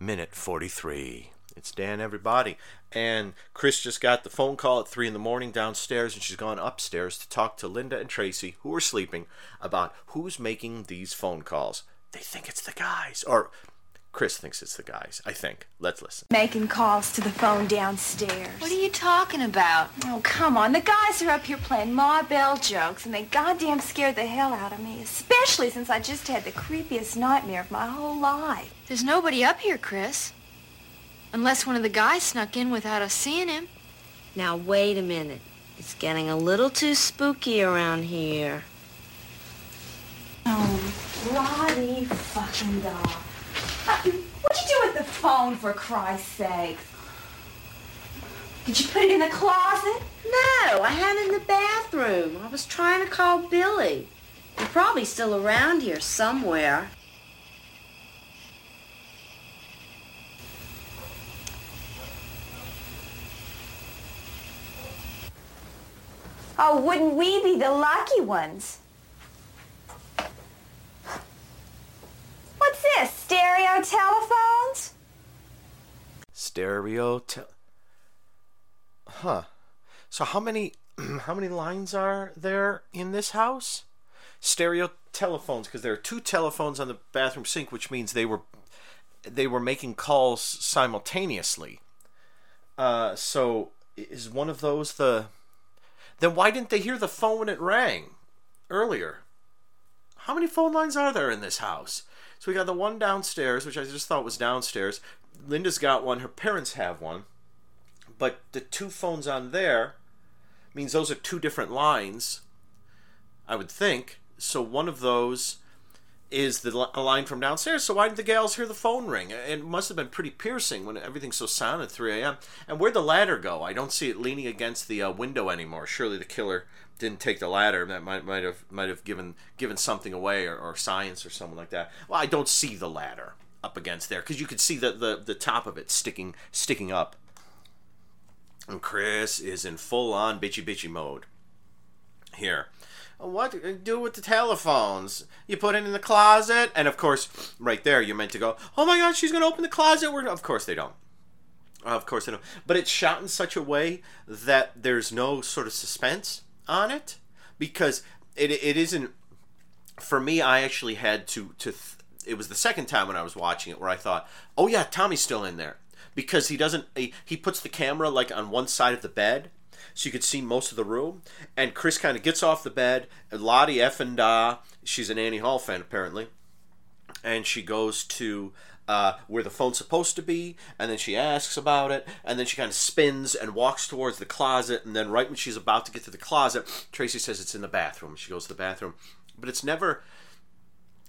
minute 43. It's Dan, everybody. And Chris just got the phone call at 3 in the morning downstairs, and she's gone upstairs to talk to Linda and Tracy, who are sleeping, about who's making these phone calls. They think it's the guys. Or Chris thinks it's the guys, I think. Let's listen. Making calls to the phone downstairs. What are you talking about? Oh, come on. The guys are up here playing Ma Bell jokes, and they goddamn scared the hell out of me, especially since I just had the creepiest nightmare of my whole life. There's nobody up here, Chris. Unless one of the guys snuck in without us seeing him. Now, wait a minute. It's getting a little too spooky around here. Oh, bloody fucking dog. What'd you do with the phone, for Christ's sake? Did you put it in the closet? No, I had it in the bathroom. I was trying to call Billy. He's probably still around here somewhere. Oh, wouldn't we be the lucky ones? What's this? Telephones? Stereo te- Huh. So how many how many lines are there in this house? Stereo telephones because there are two telephones on the bathroom sink which means they were they were making calls simultaneously. Uh, so is one of those the then why didn't they hear the phone when it rang earlier? How many phone lines are there in this house? So we got the one downstairs, which I just thought was downstairs. Linda's got one. Her parents have one. But the two phones on there means those are two different lines, I would think. So one of those is the a line from downstairs. So why didn't the gals hear the phone ring? It must have been pretty piercing when everything's so silent at 3 a.m. And where'd the ladder go? I don't see it leaning against the uh, window anymore. Surely the killer didn't take the ladder. That might might have might have given given something away or, or science or something like that. Well, I don't see the ladder up against there because you could see the, the the top of it sticking sticking up. And Chris is in full on bitchy bitchy mode here. What do with the telephones? You put it in the closet, and of course, right there, you're meant to go. Oh my God, she's gonna open the closet. We're of course they don't. Of course they don't. But it's shot in such a way that there's no sort of suspense on it because it it isn't. For me, I actually had to to. Th- it was the second time when I was watching it where I thought, oh yeah, Tommy's still in there because he doesn't. He, he puts the camera like on one side of the bed so you could see most of the room. And Chris kind of gets off the bed. And Lottie Da, she's an Annie Hall fan apparently, and she goes to uh, where the phone's supposed to be, and then she asks about it, and then she kind of spins and walks towards the closet, and then right when she's about to get to the closet, Tracy says it's in the bathroom. She goes to the bathroom, but it's never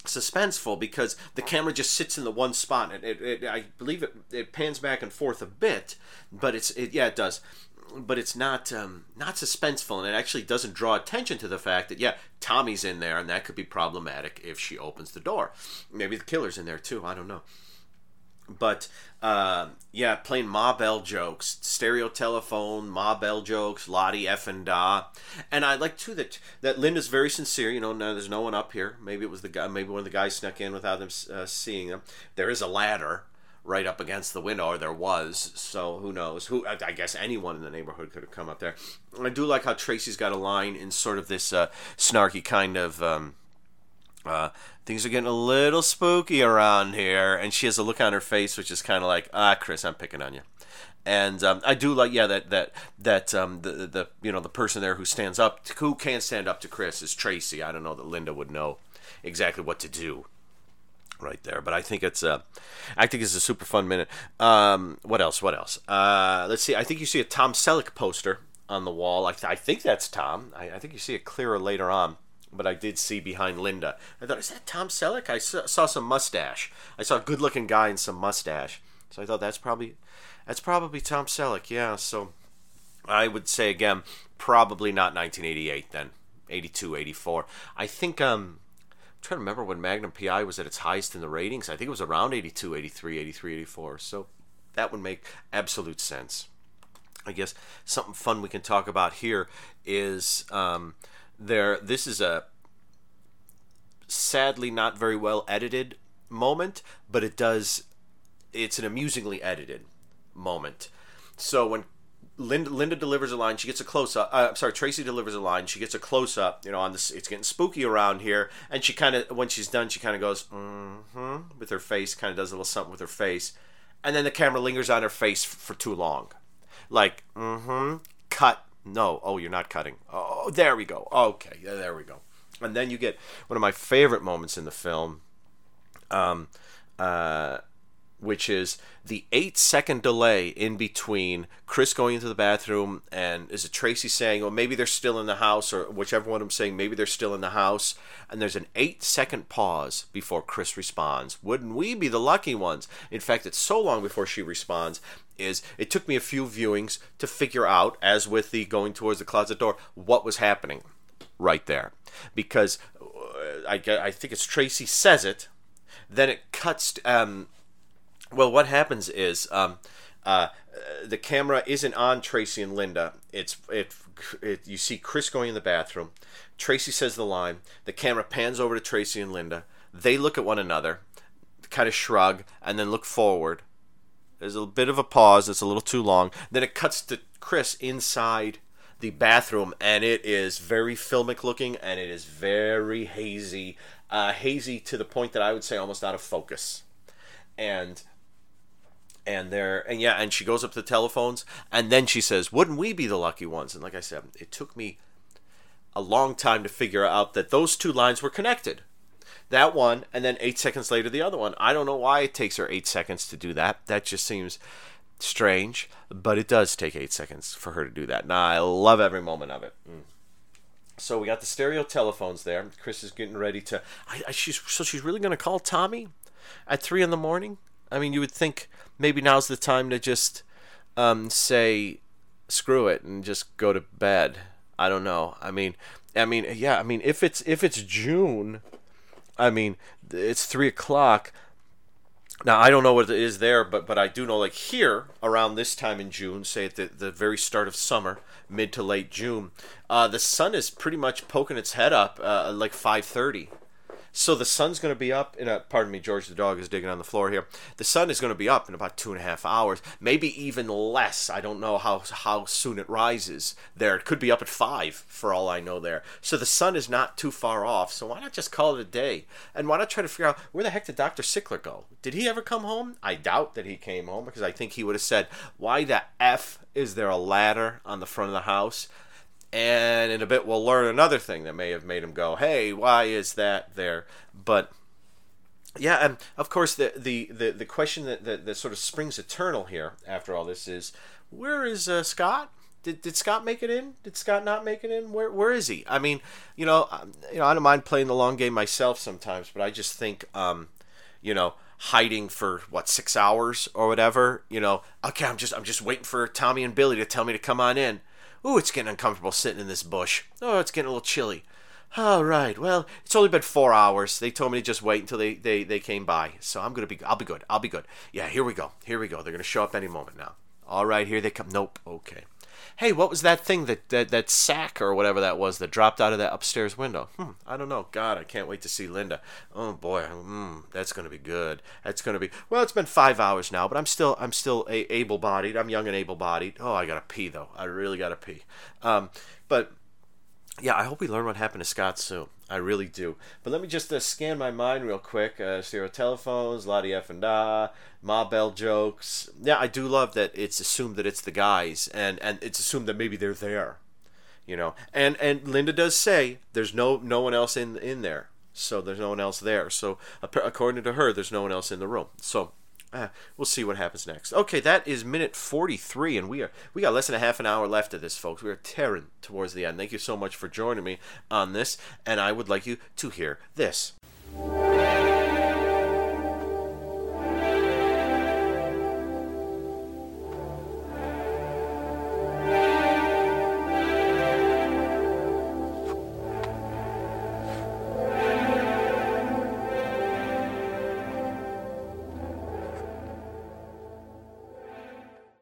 suspenseful because the camera just sits in the one spot and it, it, I believe it, it pans back and forth a bit but it's it, yeah it does but it's not um, not suspenseful, and it actually doesn't draw attention to the fact that yeah, Tommy's in there, and that could be problematic if she opens the door. Maybe the killer's in there too. I don't know. But uh, yeah, playing Ma Bell jokes, stereo telephone, Ma Bell jokes, Lottie F and Da, and I like too that that Linda's very sincere. You know, no, there's no one up here. Maybe it was the guy. Maybe one of the guys snuck in without them uh, seeing them. There is a ladder right up against the window, or there was. So who knows? Who I guess anyone in the neighborhood could have come up there. I do like how Tracy's got a line in sort of this uh, snarky kind of. Um, uh, things are getting a little spooky around here, and she has a look on her face which is kind of like, ah, Chris, I'm picking on you. And um, I do like, yeah, that that that um, the the you know the person there who stands up, to, who can't stand up to Chris is Tracy. I don't know that Linda would know exactly what to do right there. But I think it's a, I think it's a super fun minute. Um, what else? What else? Uh, let's see. I think you see a Tom Selleck poster on the wall. I, th- I think that's Tom. I, I think you see it clearer later on. but I did see behind Linda. I thought, is that Tom Selleck? I saw, some mustache. I saw a good-looking guy and some mustache. So I thought that's probably that's probably Tom Selleck. Yeah. So I would say again, probably not 1988 then. 82, 84. I think um trying to remember when Magnum PI was at its highest in the ratings. I think it was around 82, 83, 83, 84. So that would make absolute sense. I guess something fun we can talk about here is um, there. This is a sadly not very well edited moment, but it does. It's an amusingly edited moment. So when Linda, Linda delivers a line. She gets a close up. Uh, I'm sorry, Tracy delivers a line. She gets a close up. You know, on this, it's getting spooky around here. And she kind of, when she's done, she kind of goes, mm-hmm, with her face. Kind of does a little something with her face, and then the camera lingers on her face f- for too long, like, mm-hmm, cut. No, oh, you're not cutting. Oh, there we go. Okay, yeah, there we go. And then you get one of my favorite moments in the film. Um, uh which is the eight second delay in between Chris going into the bathroom and is it Tracy saying, well, maybe they're still in the house, or whichever one I'm saying, maybe they're still in the house. And there's an eight second pause before Chris responds. Wouldn't we be the lucky ones? In fact, it's so long before she responds. Is it took me a few viewings to figure out, as with the going towards the closet door, what was happening right there. Because uh, I, I think it's Tracy says it, then it cuts. Um, well, what happens is um, uh, the camera isn't on Tracy and Linda. It's it, it. You see Chris going in the bathroom. Tracy says the line. The camera pans over to Tracy and Linda. They look at one another, kind of shrug, and then look forward. There's a bit of a pause. It's a little too long. Then it cuts to Chris inside the bathroom, and it is very filmic looking, and it is very hazy, uh, hazy to the point that I would say almost out of focus. And and there and yeah and she goes up to the telephones and then she says wouldn't we be the lucky ones? And like i said it took me a long time to figure out that those two lines were connected. That one and then eight seconds later the other one. I don't know why it takes her eight seconds to do that. That just seems strange but it does take eight seconds for her to do that and i love every moment of it. Mm. so we got the stereo telephones there. Chris is getting ready to I, I, she's so she's really going to call tommy at three in the morning I mean, you would think maybe now's the time to just um, say screw it and just go to bed. I don't know. I mean, I mean, yeah. I mean, if it's if it's June, I mean, it's three o'clock. Now I don't know what it is there, but but I do know like here around this time in June, say at the, the very start of summer, mid to late June, uh, the sun is pretty much poking its head up uh, like five thirty. So the sun's going to be up in a. Pardon me, George the dog is digging on the floor here. The sun is going to be up in about two and a half hours, maybe even less. I don't know how how soon it rises. There, it could be up at five for all I know. There, so the sun is not too far off. So why not just call it a day? And why not try to figure out where the heck did Doctor Sickler go? Did he ever come home? I doubt that he came home because I think he would have said, "Why the f is there a ladder on the front of the house?" And in a bit, we'll learn another thing that may have made him go, "Hey, why is that there?" But yeah, and of course, the the the, the question that, that, that sort of springs eternal here after all this is, where is uh, Scott? Did, did Scott make it in? Did Scott not make it in? Where where is he? I mean, you know, um, you know, I don't mind playing the long game myself sometimes, but I just think, um, you know, hiding for what six hours or whatever. You know, okay, I'm just I'm just waiting for Tommy and Billy to tell me to come on in. Ooh, it's getting uncomfortable sitting in this bush. Oh, it's getting a little chilly. All right. Well, it's only been four hours. They told me to just wait until they, they, they came by. So I'm gonna be. I'll be good. I'll be good. Yeah. Here we go. Here we go. They're gonna show up any moment now. All right. Here they come. Nope. Okay. Hey, what was that thing that that, that sack or whatever that was that dropped out of that upstairs window? Hmm. I don't know. God, I can't wait to see Linda. Oh boy. Hmm. That's gonna be good. That's gonna be. Well, it's been five hours now, but I'm still I'm still a, able-bodied. I'm young and able-bodied. Oh, I gotta pee though. I really gotta pee. Um, but yeah, I hope we learn what happened to Scott soon. I really do. But let me just uh, scan my mind real quick. Uh, stereo telephones, Lottie F and Da, Ma Bell jokes. Yeah, I do love that it's assumed that it's the guys, and and it's assumed that maybe they're there. You know, and and Linda does say there's no no one else in in there, so there's no one else there. So according to her, there's no one else in the room. So Uh, we'll see what happens next. Okay, that is minute 43, and we are we got less than a half an hour left of this, folks. We are tearing towards the end. Thank you so much for joining me on this, and I would like you to hear this.